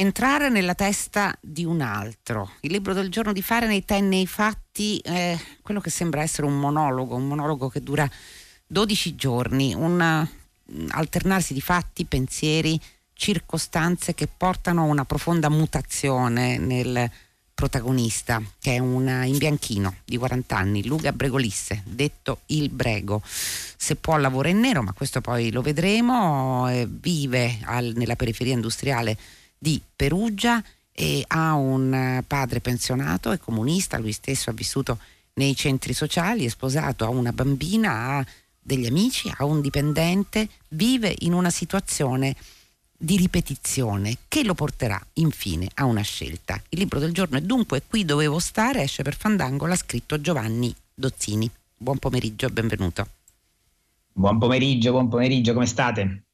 entrare nella testa di un altro. Il libro del giorno di Fahrenheit è nei fatti eh, quello che sembra essere un monologo, un monologo che dura 12 giorni, un alternarsi di fatti, pensieri, circostanze che portano a una profonda mutazione nel protagonista, che è un imbianchino di 40 anni, Luca Bregolisse, detto il Brego. Se può lavora in nero, ma questo poi lo vedremo, eh, vive al, nella periferia industriale di Perugia e ha un padre pensionato e comunista, lui stesso ha vissuto nei centri sociali, è sposato, ha una bambina, ha degli amici, ha un dipendente, vive in una situazione di ripetizione che lo porterà infine a una scelta. Il libro del giorno è dunque Qui dovevo stare, esce per Fandango, l'ha scritto Giovanni Dozzini. Buon pomeriggio e benvenuto. Buon pomeriggio, buon pomeriggio, come state?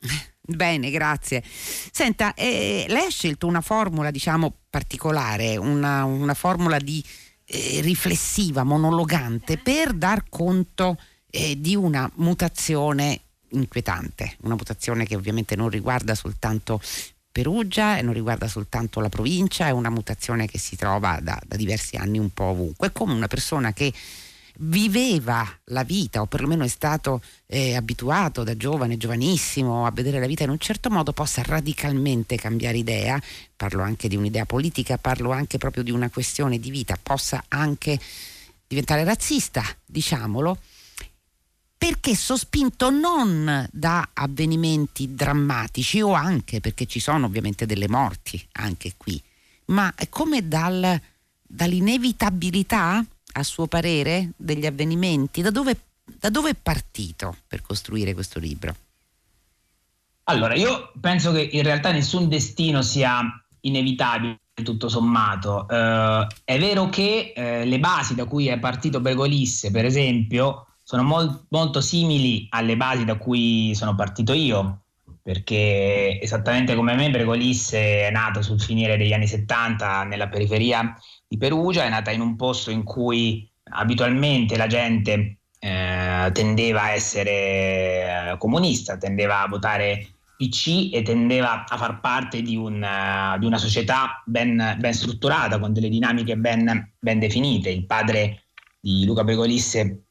Bene, grazie. Senta, eh, lei ha scelto una formula, diciamo, particolare, una, una formula di, eh, riflessiva, monologante, per dar conto eh, di una mutazione inquietante, una mutazione che ovviamente non riguarda soltanto Perugia e non riguarda soltanto la provincia, è una mutazione che si trova da, da diversi anni un po' ovunque. Come una persona che viveva la vita o perlomeno è stato eh, abituato da giovane, giovanissimo a vedere la vita in un certo modo possa radicalmente cambiare idea, parlo anche di un'idea politica, parlo anche proprio di una questione di vita, possa anche diventare razzista, diciamolo, perché sospinto non da avvenimenti drammatici o anche perché ci sono ovviamente delle morti anche qui, ma come dal, dall'inevitabilità a suo parere, degli avvenimenti? Da dove, da dove è partito per costruire questo libro? Allora, io penso che in realtà nessun destino sia inevitabile, tutto sommato. Uh, è vero che uh, le basi da cui è partito Bregolisse, per esempio, sono mol- molto simili alle basi da cui sono partito io, perché esattamente come me Bregolisse è nato sul finire degli anni 70 nella periferia di Perugia, è nata in un posto in cui abitualmente la gente eh, tendeva a essere eh, comunista, tendeva a votare PC e tendeva a far parte di, un, uh, di una società ben, ben, strutturata, con delle dinamiche ben, ben, definite. Il padre di Luca Begolisse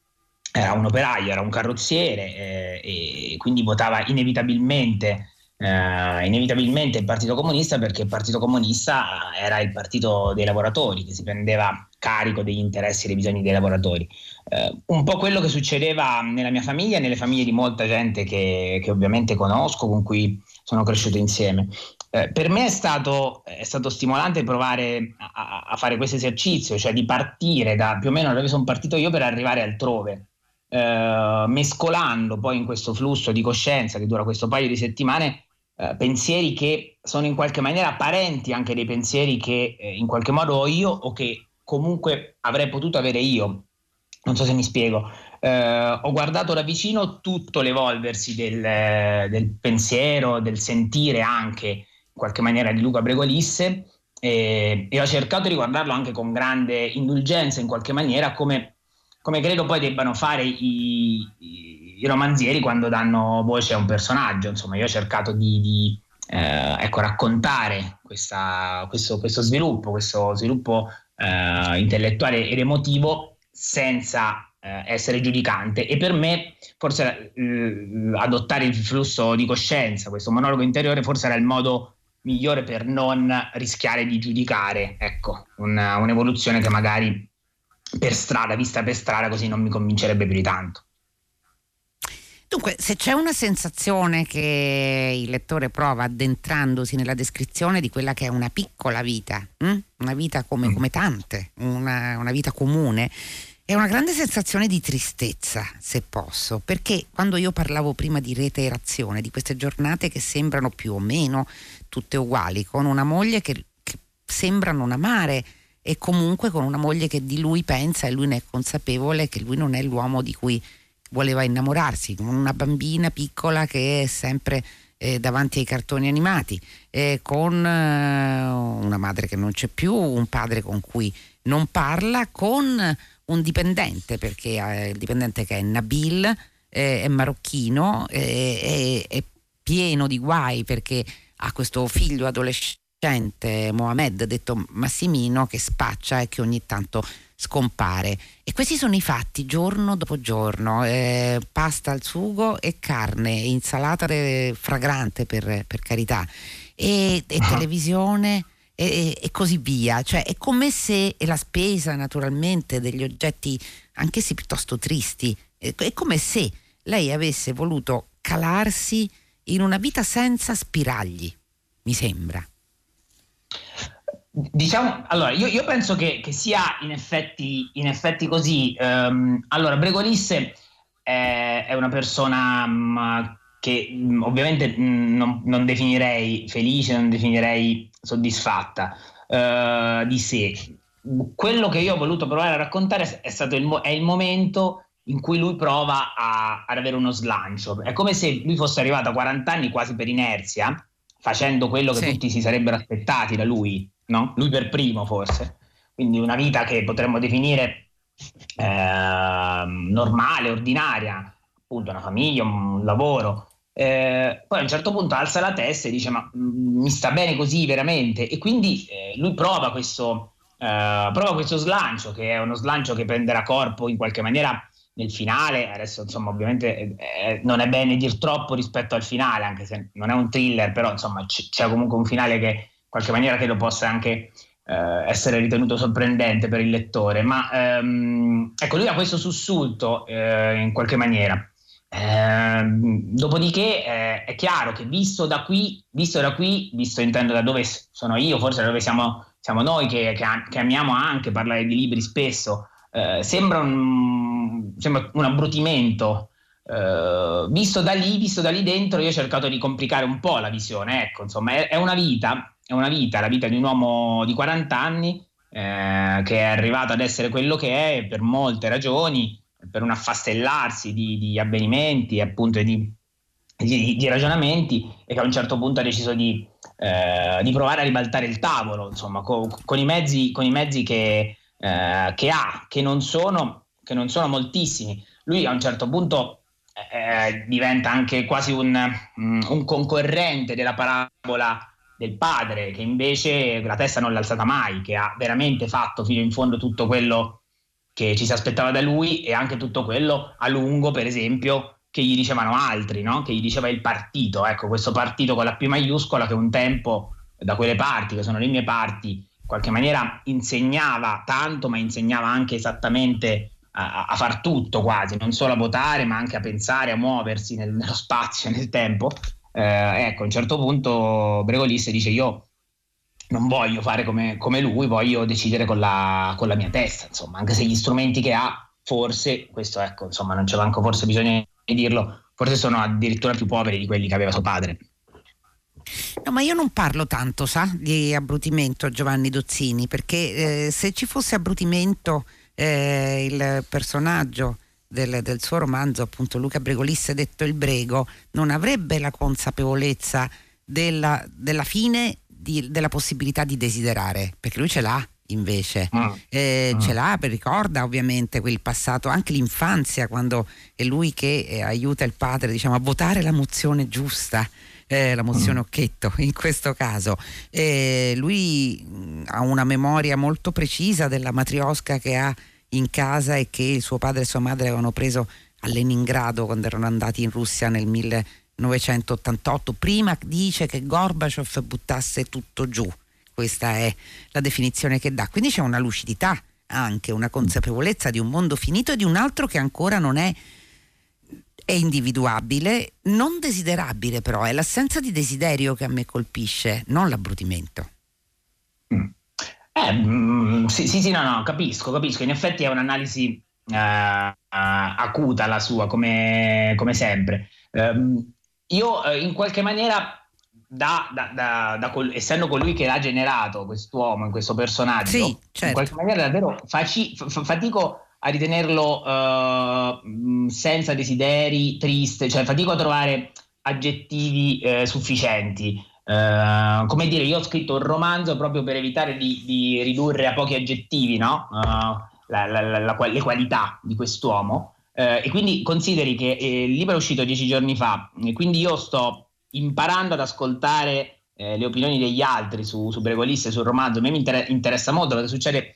era un operaio, era un carrozziere eh, e quindi votava inevitabilmente eh, inevitabilmente il Partito Comunista perché il Partito Comunista era il partito dei lavoratori che si prendeva carico degli interessi e dei bisogni dei lavoratori. Eh, un po' quello che succedeva nella mia famiglia e nelle famiglie di molta gente che, che ovviamente conosco, con cui sono cresciuto insieme. Eh, per me è stato, è stato, stimolante provare a, a, fare questo esercizio, cioè di partire da più o meno dove sono partito io per arrivare altrove. Eh, mescolando poi in questo flusso di coscienza che dura questo paio di settimane eh, pensieri che sono in qualche maniera apparenti anche dei pensieri che eh, in qualche modo ho io o che comunque avrei potuto avere io. Non so se mi spiego. Eh, ho guardato da vicino tutto l'evolversi del, del, pensiero, del sentire anche in qualche maniera di Luca Bregolisse e, e ho cercato di guardarlo anche con grande indulgenza in qualche maniera come, come credo poi debbano fare i, i i romanzieri quando danno voce a un personaggio, insomma io ho cercato di, di eh, ecco, raccontare questa, questo, questo, sviluppo, questo sviluppo eh, intellettuale ed emotivo senza eh, essere giudicante e per me forse eh, adottare il flusso di coscienza, questo monologo interiore forse era il modo migliore per non rischiare di giudicare, ecco, una, un'evoluzione che magari per strada, vista per strada, così non mi convincerebbe più di tanto. Dunque, se c'è una sensazione che il lettore prova addentrandosi nella descrizione di quella che è una piccola vita, hm? una vita come, mm. come tante, una, una vita comune, è una grande sensazione di tristezza, se posso, perché quando io parlavo prima di reiterazione, di queste giornate che sembrano più o meno tutte uguali, con una moglie che, che sembra non amare e comunque con una moglie che di lui pensa e lui ne è consapevole che lui non è l'uomo di cui voleva innamorarsi, con una bambina piccola che è sempre eh, davanti ai cartoni animati, eh, con eh, una madre che non c'è più, un padre con cui non parla, con un dipendente, perché eh, il dipendente che è Nabil, eh, è marocchino, è pieno di guai perché ha questo figlio adolescente, Mohamed, detto Massimino, che spaccia e che ogni tanto scompare. E questi sono i fatti giorno dopo giorno, eh, pasta al sugo e carne, insalata fragrante per, per carità, e, e ah. televisione e, e, così via. Cioè è come se e la spesa naturalmente degli oggetti anch'essi piuttosto tristi, è, è come se lei avesse voluto calarsi in una vita senza spiragli, mi sembra. Diciamo, allora, io, io penso che, che, sia in effetti, in effetti così. Um, allora, Bregolisse è, è una persona um, che um, ovviamente mm, non, non, definirei felice, non definirei soddisfatta uh, di sé. Quello che io ho voluto provare a raccontare è stato il, è il momento in cui lui prova a, ad avere uno slancio. È come se lui fosse arrivato a 40 anni quasi per inerzia, facendo quello che sì. tutti si sarebbero aspettati da lui no? lui per primo forse, quindi una vita che potremmo definire eh, normale, ordinaria, appunto una famiglia, un lavoro. Eh, poi a un certo punto alza la testa e dice ma mh, mm, mi sta bene così veramente e quindi eh, lui prova questo, eh, prova questo slancio che è uno slancio che prenderà corpo in qualche maniera nel finale, adesso insomma ovviamente eh, eh, non è bene dir troppo rispetto al finale, anche se non è un thriller, però insomma c- c'è comunque un finale che qualche maniera credo possa anche eh, essere ritenuto sorprendente per il lettore, ma ehm, ecco, lui ha questo sussulto eh, in qualche maniera. Eh, dopodiché eh, è chiaro che visto da qui, visto da qui, visto intendo da dove sono io, forse da dove siamo, siamo noi che, che, che, amiamo anche parlare di libri spesso, eh, sembra, un, sembra un abbrutimento. Uh, visto da lì, visto da lì dentro, io ho cercato di complicare un po' la visione. Ecco, insomma, è, è una vita è una vita, la vita di un uomo di 40 anni eh, che è arrivato ad essere quello che è per molte ragioni, per un affastellarsi di, di avvenimenti appunto di, di, di, ragionamenti e che a un certo punto ha deciso di, eh, di provare a ribaltare il tavolo, insomma, con, con, i, mezzi, con i mezzi, che, eh, che ha, che non, sono, che non sono moltissimi. Lui a un certo punto eh, diventa anche quasi un, un concorrente della parabola del padre che invece la testa non l'ha alzata mai, che ha veramente fatto fino in fondo tutto quello che ci si aspettava da lui e anche tutto quello a lungo, per esempio, che gli dicevano altri, no? che gli diceva il partito, ecco questo partito con la P maiuscola che un tempo da quelle parti, che sono le mie parti, qualche maniera insegnava tanto, ma insegnava anche esattamente a, a far tutto quasi, non solo a votare, ma anche a pensare, a muoversi nel, nello spazio, nel tempo eh, ecco, a un certo punto Bregolisse dice io non voglio fare come, come lui, voglio decidere con la, con la, mia testa, insomma, anche se gli strumenti che ha, forse, questo ecco, insomma, non c'è manco forse bisogno di dirlo, forse sono addirittura più poveri di quelli che aveva suo padre. No, ma io non parlo tanto, sa, di abbrutimento Giovanni Dozzini, perché eh, se ci fosse abbrutimento eh, il personaggio del, del, suo romanzo, appunto Luca Bregolisse detto il Brego, non avrebbe la consapevolezza della, della fine di, della possibilità di desiderare, perché lui ce l'ha invece, ah. Eh, ah. ce l'ha, ricorda ovviamente quel passato, anche l'infanzia, quando è lui che eh, aiuta il padre diciamo, a votare la mozione giusta. Eh, la mozione mm. Occhetto in questo caso. Eh, lui mh, ha una memoria molto precisa della matriosca che ha in casa e che suo padre e sua madre avevano preso a Leningrado quando erano andati in Russia nel 1988. Prima dice che Gorbaciov buttasse tutto giù. Questa è la definizione che dà. Quindi c'è una lucidità anche, una consapevolezza di un mondo finito e di un altro che ancora non è è individuabile, non desiderabile però, è l'assenza di desiderio che a me colpisce, non l'abbrutimento. Mm. Eh, mm, sì, sì, sì, no, no, capisco, capisco. In effetti è un'analisi uh, uh, acuta la sua, come, come sempre. Um, io uh, in qualche maniera, da, da, da, col- essendo colui che l'ha generato, quest'uomo, in questo personaggio, sì, certo. in qualche maniera davvero faci- f- fatico a ritenerlo mm, senza desideri, triste, cioè fatico a trovare aggettivi sufficienti. Uh, come dire, io ho scritto un romanzo proprio per evitare di, di ridurre a pochi aggettivi no? uh, la, la, la, le qualità di quest'uomo. Uh, e quindi consideri che il libro è uscito dieci giorni fa, e quindi io sto imparando ad ascoltare eh, le opinioni degli altri su, su Bregolisse, sul romanzo, a me mi inter- interessa molto perché succede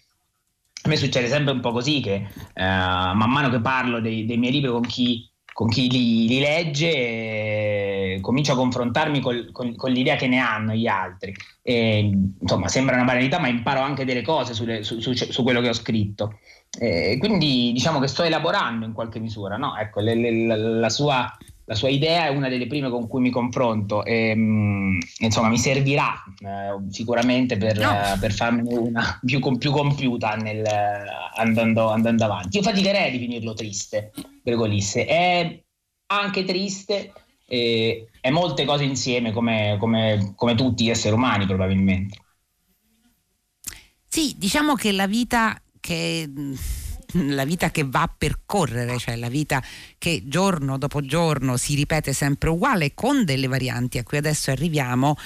a me succede sempre un po' così che eh, man mano che parlo dei, dei miei libri con chi, con chi li, li, legge eh, comincio a confrontarmi col, con, con, l'idea che ne hanno gli altri. E, insomma, sembra una banalità, ma imparo anche delle cose sulle, su, su, su, quello che ho scritto. E quindi diciamo che sto elaborando in qualche misura. No? Ecco, le, le, la, la sua la sua idea è una delle prime con cui mi confronto e mh, insomma mi servirà eh, sicuramente per, no. eh, per farne una più, più compiuta nel, andando, andando, avanti. Io faticherei a definirlo triste, Gregolisse, è anche triste e è molte cose insieme come, come, come tutti gli esseri umani probabilmente. Sì, diciamo che la vita che la vita che va a percorrere, cioè la vita che giorno dopo giorno si ripete sempre uguale con delle varianti a cui adesso arriviamo,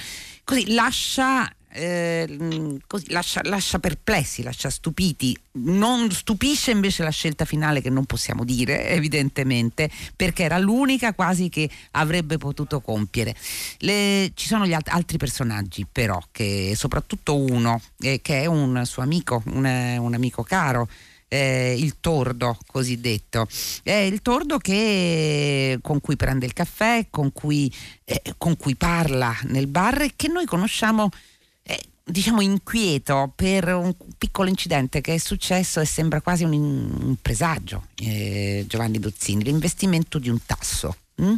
così lascia eh, così, lascia, lascia, perplessi, lascia stupiti. Non stupisce invece la scelta finale che non possiamo dire, evidentemente, perché era l'unica quasi che avrebbe potuto compiere. Le, ci sono gli alt- altri personaggi, però, che soprattutto uno, eh, che è un suo amico, un, un amico caro eh, il tordo cosiddetto. È il tordo che, con cui prende il caffè, con cui, eh, con cui parla nel bar e che noi conosciamo eh, diciamo inquieto per un piccolo incidente che è successo e sembra quasi un, un presagio, eh, Giovanni Dozzini, l'investimento di un tasso. Hm?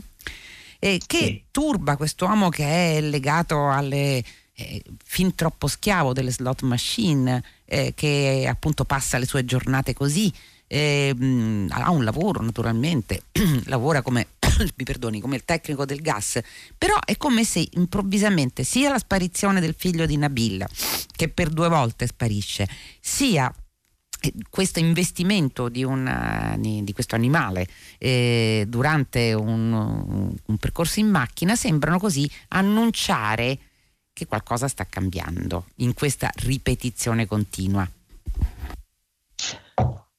che sì. turba quest'uomo che è legato alle eh, fin troppo schiavo delle slot machine, eh, che appunto passa le sue giornate così. Eh, ha un lavoro naturalmente, lavora come, mi perdoni, come il tecnico del gas, però è come se improvvisamente sia la sparizione del figlio di Nabil, che per due volte sparisce, sia eh, questo investimento di, una, di questo animale eh, durante un, un, percorso in macchina sembrano così annunciare che qualcosa sta cambiando in questa ripetizione continua.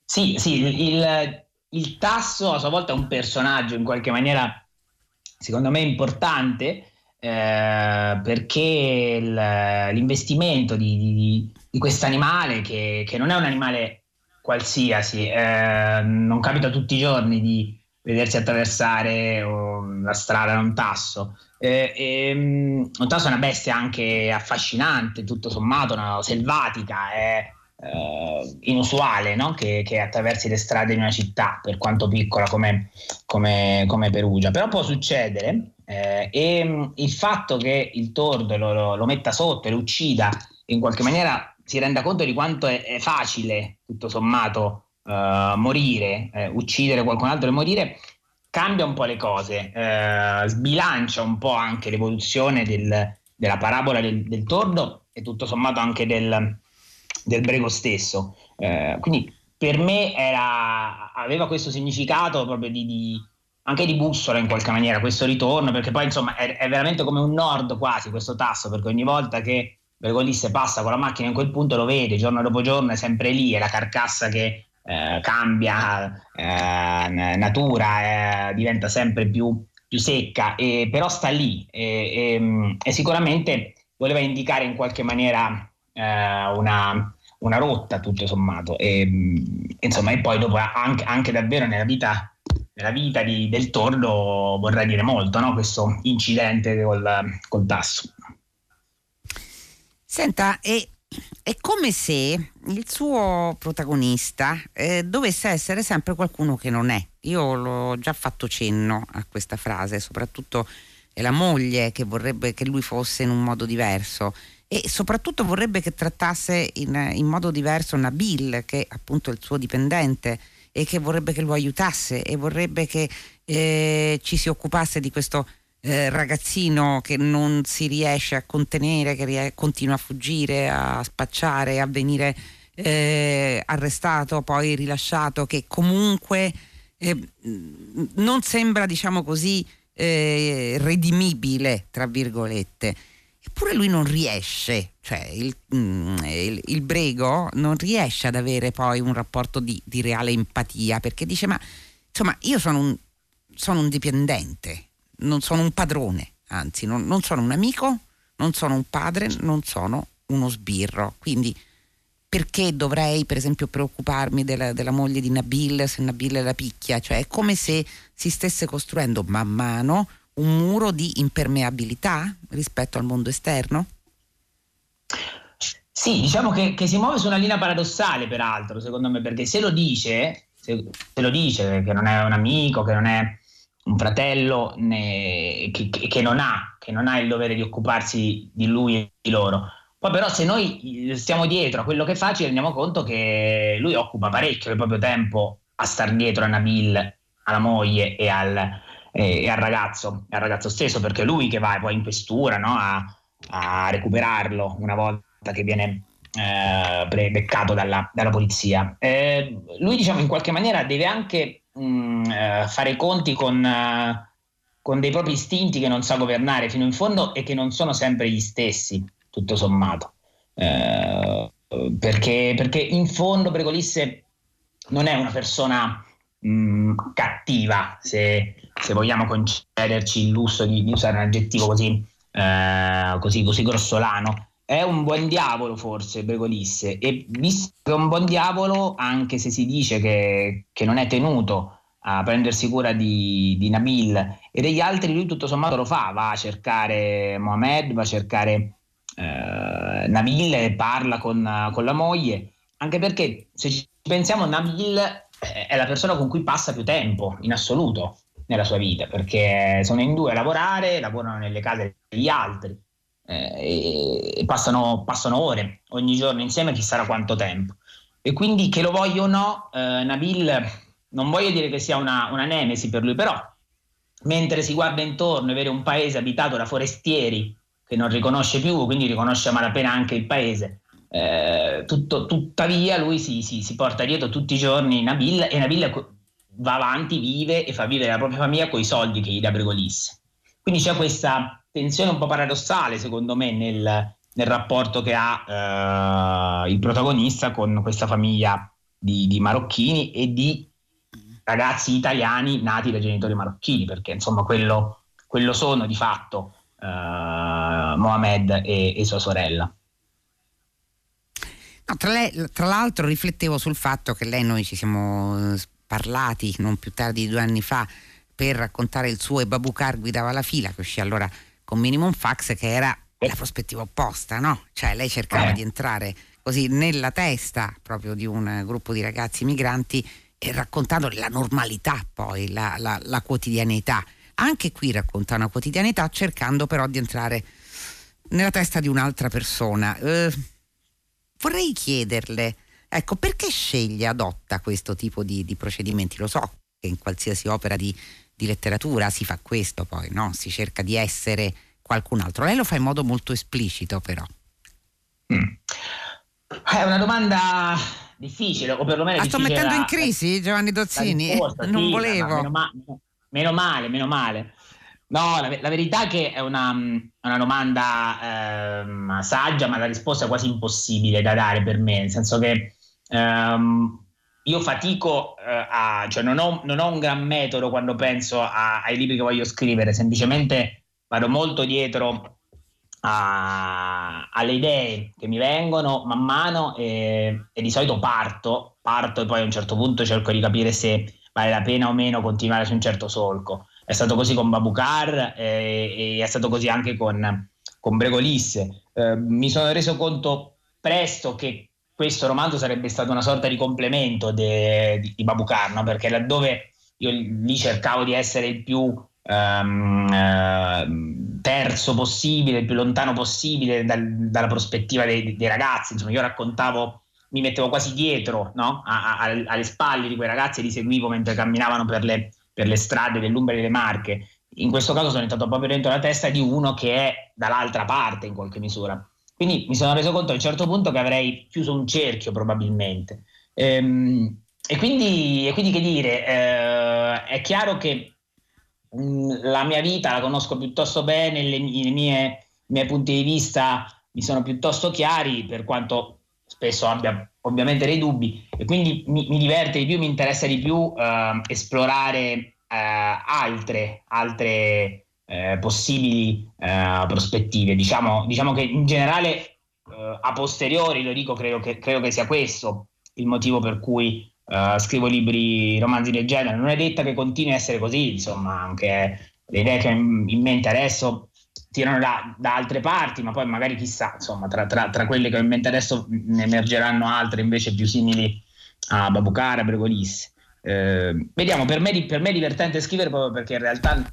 Sì, sì, il, il tasso a sua volta è un personaggio in qualche maniera, secondo me, importante. Eh, perché il, l'investimento di, di, di questo animale, che, che, non è un animale qualsiasi, eh, non capita tutti i giorni di vedersi attraversare oh, la strada da un tasso, eh, ehm, Ottaso è una bestia anche affascinante, tutto sommato, una, selvatica, è eh, inusuale no? che, che, attraversi le strade di una città, per quanto piccola come, come, come Perugia. Però può succedere eh, e mm, il fatto che il tordo lo, lo, lo, metta sotto e lo uccida in qualche maniera si renda conto di quanto è, è facile, tutto sommato, Uh, morire, eh, uccidere qualcun altro e morire, cambia un po' le cose, eh, sbilancia un po' anche l'evoluzione del, della parabola del, del, tordo e tutto sommato anche del, del brego stesso. Eh, quindi per me era, aveva questo significato proprio di, di, anche di bussola in qualche maniera, questo ritorno, perché poi insomma è, è veramente come un nord quasi questo tasso, perché ogni volta che Bergolisse passa con la macchina in quel punto lo vede, giorno dopo giorno è sempre lì, è la carcassa che eh, cambia eh, natura, eh, diventa sempre più, più secca, però sta lì e, sicuramente voleva indicare in qualche maniera eh, una, una, rotta tutto sommato e, mm, insomma e poi dopo anche, anche davvero nella vita nella vita di, del tordo vorrà dire molto no? questo incidente col, col tasso. Senta, e è come se il suo protagonista eh, dovesse essere sempre qualcuno che non è. Io l'ho già fatto cenno a questa frase, soprattutto è la moglie che vorrebbe che lui fosse in un modo diverso e soprattutto vorrebbe che trattasse in, in modo diverso Nabil, che è appunto il suo dipendente e che vorrebbe che lo aiutasse e vorrebbe che eh, ci si occupasse di questo eh, ragazzino che non si riesce a contenere, che rie- continua a fuggire, a spacciare, a venire eh, arrestato, poi rilasciato, che comunque eh, non sembra, diciamo così, eh, redimibile, tra virgolette. Eppure lui non riesce, cioè il, mm, il, il, Brego non riesce ad avere poi un rapporto di, di reale empatia perché dice ma insomma io sono un, sono un dipendente, non sono un padrone, anzi non, non sono un amico, non sono un padre, non sono uno sbirro. Quindi perché dovrei per esempio preoccuparmi della, della, moglie di Nabil se Nabil la picchia? Cioè è come se si stesse costruendo man mano un muro di impermeabilità rispetto al mondo esterno? Sì, diciamo che, che, si muove su una linea paradossale, peraltro, secondo me, perché se lo dice, se, se lo dice che non è un amico, che non è un fratello, ne, che, che, non ha, che non ha il dovere di occuparsi di lui e di loro. Poi però se noi stiamo dietro a quello che fa ci rendiamo conto che lui occupa parecchio il proprio tempo a star dietro a Nabil, alla moglie e al, e al, ragazzo, al ragazzo stesso, perché è lui che va poi in questura no? a, a, recuperarlo una volta che viene eh, beccato dalla, dalla polizia. Eh, lui diciamo in qualche maniera deve anche mm, eh, fare i conti con, uh, con dei propri istinti che non sa governare fino in fondo e che non sono sempre gli stessi, tutto sommato. Eh, perché, perché, in fondo Bregolisse non è una persona mh, mm, cattiva, se, se, vogliamo concederci il lusso di, di usare un aggettivo così, eh, così, così grossolano è un buon diavolo forse Bregolisse e visto che è un buon diavolo anche se si dice che, che non è tenuto a prendersi cura di, di, Nabil e degli altri lui tutto sommato lo fa. Va a cercare Mohamed va a cercare eh, Nabil e parla con, con, la moglie. Anche perché se ci pensiamo Nabil è la persona con cui passa più tempo in assoluto nella sua vita. Perché sono in due a lavorare lavorano nelle case degli altri eh, e passano, passano, ore ogni giorno insieme, chissà quanto tempo. E quindi che lo voglio o no, eh, Nabil non voglio dire che sia una, una nemesi per lui, però mentre si guarda intorno e vede un paese abitato da forestieri che non riconosce più, quindi riconosce a malapena anche il paese. Eh, tutto, tuttavia lui si, si, si, porta dietro tutti i giorni Nabil e Nabil va avanti, vive e fa vivere la propria famiglia con i soldi che gli dà Bregolisse. Quindi c'è questa tensione un po' paradossale, secondo me, nel, nel rapporto che ha eh, il protagonista con questa famiglia di, di, marocchini e di ragazzi italiani nati da genitori marocchini, perché insomma quello, quello sono di fatto eh, Mohamed e, e, sua sorella. No, tra, lei, tra, l'altro riflettevo sul fatto che lei noi ci siamo parlati non più tardi di due anni fa per raccontare il suo e Babukar guidava la fila che uscì allora con Minimum Fax che era la prospettiva opposta, no? Cioè lei cercava eh. di entrare così nella testa proprio di un gruppo di ragazzi migranti e raccontando la normalità poi, la, la, la quotidianità. Anche qui racconta una quotidianità cercando però di entrare nella testa di un'altra persona. Eh, vorrei chiederle, ecco, perché sceglie, adotta questo tipo di, di procedimenti? Lo so che in qualsiasi opera di di letteratura si fa questo poi, no? si cerca di essere qualcun altro. Lei lo fa in modo molto esplicito però. Mm. È una domanda difficile, o perlomeno... La sto mettendo in crisi Giovanni Dozzini? Risposta, non sì, volevo. Meno, ma- meno, male, meno male. No, la, la, verità è che è una, una domanda ehm, saggia, ma la risposta è quasi impossibile da dare per me, nel senso che ehm, io fatico eh, a, cioè non ho, non ho, un gran metodo quando penso a, ai libri che voglio scrivere, semplicemente vado molto dietro a, alle idee che mi vengono man mano e, e, di solito parto, parto e poi a un certo punto cerco di capire se vale la pena o meno continuare su un certo solco. È stato così con Babucar e, e è stato così anche con, con Bregolisse. Eh, mi sono reso conto presto che questo romanzo sarebbe stato una sorta di complemento de, di, di Babucar, no? perché laddove io lì cercavo di essere il più um, uh, terzo possibile, il più lontano possibile dal, dalla prospettiva dei, dei, ragazzi, insomma io raccontavo, mi mettevo quasi dietro, no? a, a, alle spalle di quei ragazzi e li seguivo mentre camminavano per le, per le strade dell'Umbria e delle Marche. In questo caso sono entrato proprio dentro la testa di uno che è dall'altra parte in qualche misura. Quindi mi sono reso conto a un certo punto che avrei chiuso un cerchio probabilmente. Ehm, e, quindi, e, quindi, che dire, eh, è chiaro che mh, mm, la mia vita la conosco piuttosto bene, le, i, miei, punti di vista mi sono piuttosto chiari, per quanto spesso abbia ovviamente dei dubbi, e quindi mi, mi diverte di più, mi interessa di più eh, esplorare eh, altre, altre eh, possibili eh, prospettive. Diciamo, diciamo, che in generale eh, a posteriori, lo dico, credo che, credo che, sia questo il motivo per cui eh, scrivo libri, romanzi del genere. Non è detta che continui a essere così, insomma, anche le idee che ho in, mente adesso tirano da, da, altre parti, ma poi magari chissà, insomma, tra, tra, tra, quelle che ho in mente adesso ne emergeranno altre invece più simili a Babucara, Bregolisse. Eh, vediamo, per me, per me è divertente scrivere proprio perché in realtà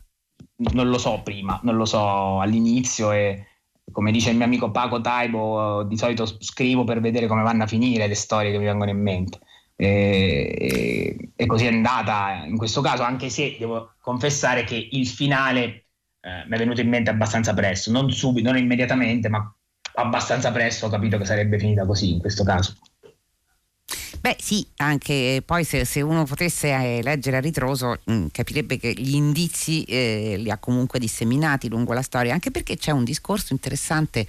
non lo so prima, non lo so all'inizio e come dice il mio amico Paco Taibo, di solito scrivo per vedere come vanno a finire le storie che mi vengono in mente. E, e, così è andata in questo caso, anche se devo confessare che il finale eh, mi è venuto in mente abbastanza presto, non subito, non immediatamente, ma abbastanza presto ho capito che sarebbe finita così in questo caso. Beh sì, anche poi se, se uno potesse eh, leggere a ritroso mh, mm, capirebbe che gli indizi eh, li ha comunque disseminati lungo la storia, anche perché c'è un discorso interessante,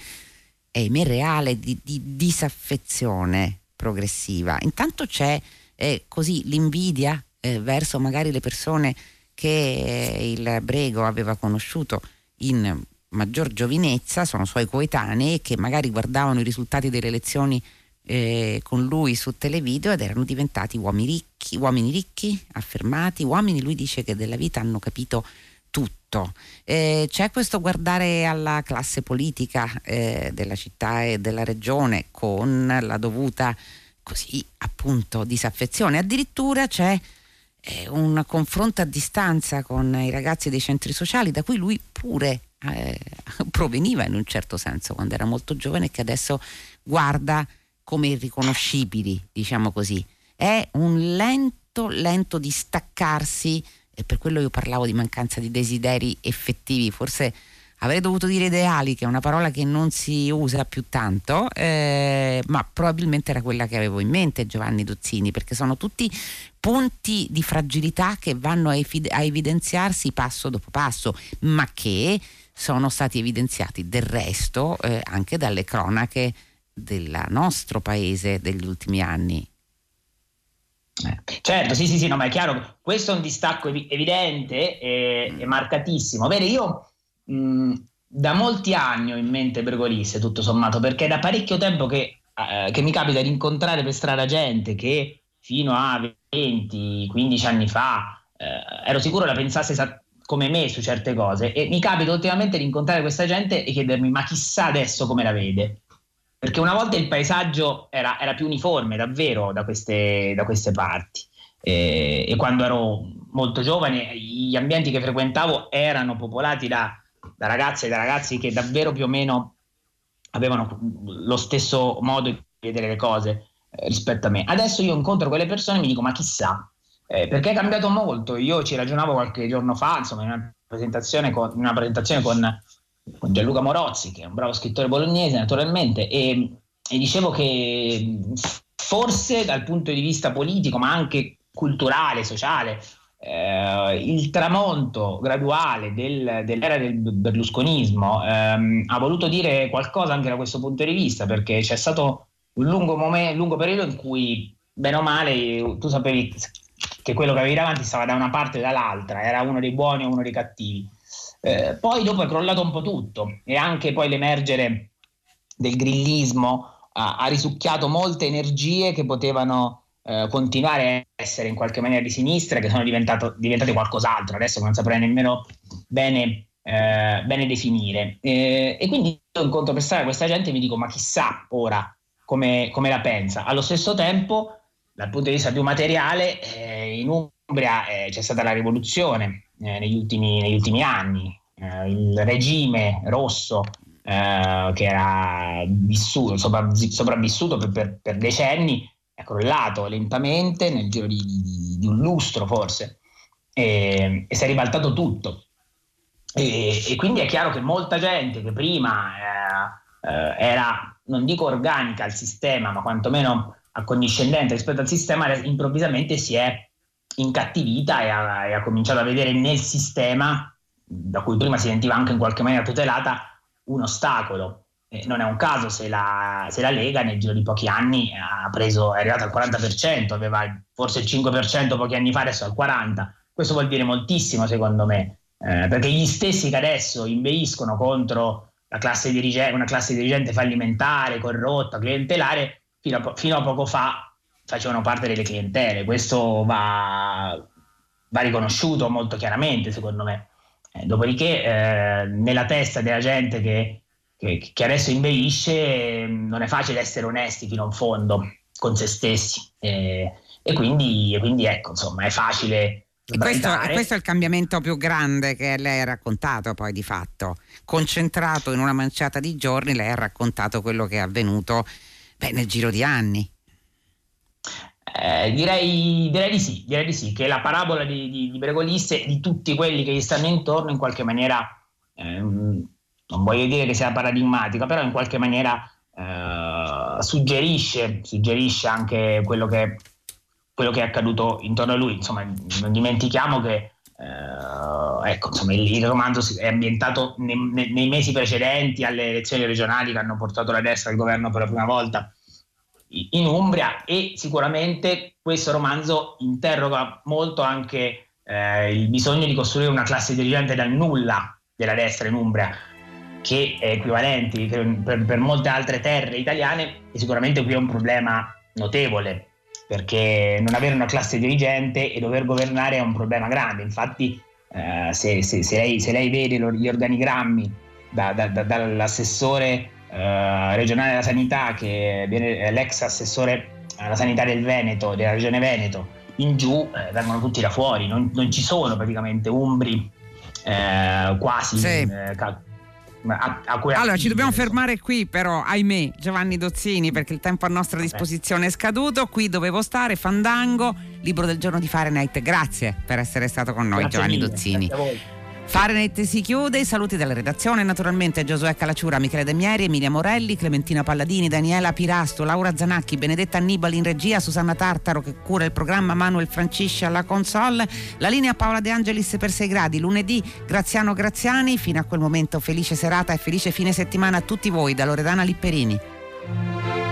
e me reale, di, di disaffezione progressiva. Intanto c'è eh, così l'invidia eh, verso magari le persone che eh, il Brego aveva conosciuto in maggior giovinezza, sono suoi coetanei che magari guardavano i risultati delle elezioni eh, con lui su televideo ed erano diventati uomini ricchi, uomini ricchi, affermati, uomini, lui dice che della vita hanno capito tutto. Eh, c'è questo guardare alla classe politica eh, della città e della regione con la dovuta così appunto disaffezione. Addirittura c'è eh, un confronto a distanza con i ragazzi dei centri sociali da cui lui pure eh, proveniva in un certo senso quando era molto giovane e che adesso guarda come irriconoscibili, diciamo così. È un lento, lento distaccarsi, e per quello io parlavo di mancanza di desideri effettivi, forse avrei dovuto dire ideali, che è una parola che non si usa più tanto, eh, ma probabilmente era quella che avevo in mente Giovanni Dozzini, perché sono tutti punti di fragilità che vanno a, a evidenziarsi passo dopo passo, ma che sono stati evidenziati del resto eh, anche dalle cronache del nostro paese degli ultimi anni. Eh, certo, sì, sì, sì, no, ma è chiaro, questo è un distacco ev- evidente e, e, marcatissimo. Bene, io mh, da molti anni ho in mente Bergolisse, tutto sommato, perché è da parecchio tempo che, eh, che mi capita di incontrare per strada gente che fino a 20-15 anni fa eh, ero sicuro la pensasse esattamente come me su certe cose e mi capita ultimamente di incontrare questa gente e chiedermi ma chissà adesso come la vede perché una volta il paesaggio era, era più uniforme davvero da queste, da queste parti e, e, quando ero molto giovane gli ambienti che frequentavo erano popolati da, da ragazze e da ragazzi che davvero più o meno avevano lo stesso modo di vedere le cose eh, rispetto a me. Adesso io incontro quelle persone e mi dico ma chissà, eh, perché è cambiato molto. Io ci ragionavo qualche giorno fa, insomma, in una presentazione con, in una presentazione con con Gianluca Morozzi, che è un bravo scrittore bolognese naturalmente, e, e dicevo che forse dal punto di vista politico, ma anche culturale, sociale, eh, il tramonto graduale del, dell'era del berlusconismo ehm, ha voluto dire qualcosa anche da questo punto di vista, perché c'è stato un lungo, momento, lungo periodo in cui, bene o male, tu sapevi che quello che avevi davanti stava da una parte o dall'altra, era uno dei buoni o uno dei cattivi. Eh, poi dopo è crollato un po' tutto e anche poi l'emergere del grillismo ha, ha risucchiato molte energie che potevano eh, continuare a essere in qualche maniera di sinistra, che sono diventate qualcos'altro, adesso non saprei nemmeno bene, eh, bene definire. e quindi io incontro per strada questa gente e mi dico, ma chissà ora come, come la pensa. Allo stesso tempo, dal punto di vista più materiale, eh, in Umbria eh, c'è stata la rivoluzione, eh, negli, ultimi, negli, ultimi, anni. Eh, il regime rosso eh, che era vissuto, sopravvissuto per, per, per, decenni è crollato lentamente nel giro di, di, di un lustro forse e, e, si è ribaltato tutto. E, e, quindi è chiaro che molta gente che prima eh, eh, era, non dico organica al sistema, ma quantomeno accondiscendente rispetto al sistema, improvvisamente si è incattivita e ha, e ha cominciato a vedere nel sistema, da cui prima si sentiva anche in qualche maniera tutelata, un ostacolo. Non è un caso se la, se la, Lega nel giro di pochi anni preso, è arrivata al 40%, aveva forse il 5% pochi anni fa, adesso al 40%. Questo vuol dire moltissimo secondo me. eh, perché gli stessi che adesso inveiscono contro classe dirigente, una classe dirigente fallimentare, corrotta, clientelare, fino a, fino a, poco fa facevano parte delle clientele. Questo va, va riconosciuto molto chiaramente, secondo me. Eh, dopodiché, eh, nella testa della gente che, che, che adesso inveisce, non è facile essere onesti fino in fondo con se stessi. Eh, e, quindi, e quindi, ecco, insomma, è facile e questo, questo, è il cambiamento più grande che lei ha raccontato poi di fatto. Concentrato in una manciata di giorni, lei ha raccontato quello che è avvenuto beh, nel giro di anni. Eh, direi, direi, di sì, direi di sì, che la parabola di, di, di Bregolisse e di tutti quelli che gli stanno intorno in qualche maniera, eh, non voglio dire che sia paradigmatica, però in qualche maniera eh, suggerisce, suggerisce anche quello che quello che è accaduto intorno a lui. Insomma, non dimentichiamo che eh, ecco, insomma, il, il, romanzo è ambientato nei, nei, mesi precedenti alle elezioni regionali che hanno portato la destra al governo per la prima volta in Umbria e sicuramente questo romanzo interroga molto anche eh, il bisogno di costruire una classe dirigente dal nulla della destra in Umbria che è equivalente per, per molte altre terre italiane e sicuramente qui è un problema notevole perché non avere una classe dirigente e dover governare è un problema grande. Infatti, eh, se, se, se, lei, se, lei, vede gli organigrammi da, da, da, dall'assessore eh, regionale della sanità, che viene l'ex assessore alla sanità del Veneto, della regione Veneto, in giù eh, vengono tutti da fuori, non, non ci sono praticamente umbri eh, quasi sì. Eh, a, a allora ci dobbiamo fermare qui però ahimè Giovanni Dozzini perché il tempo a nostra disposizione è scaduto qui dovevo stare Fandango libro del giorno di Fahrenheit. Grazie per essere stato con noi grazie Giovanni mille, Dozzini Fahrenheit si chiude, saluti della redazione, naturalmente Giosuè Calacciura, Michele Demieri, Emilia Morelli, Clementina Palladini, Daniela Pirasto, Laura Zanacchi, Benedetta Annibali in regia, Susanna Tartaro che cura il programma, Manuel Francisci alla console, la linea Paola De Angelis per 6 gradi, lunedì Graziano Graziani, fino a quel momento felice serata e felice fine settimana a tutti voi da Loredana Lipperini.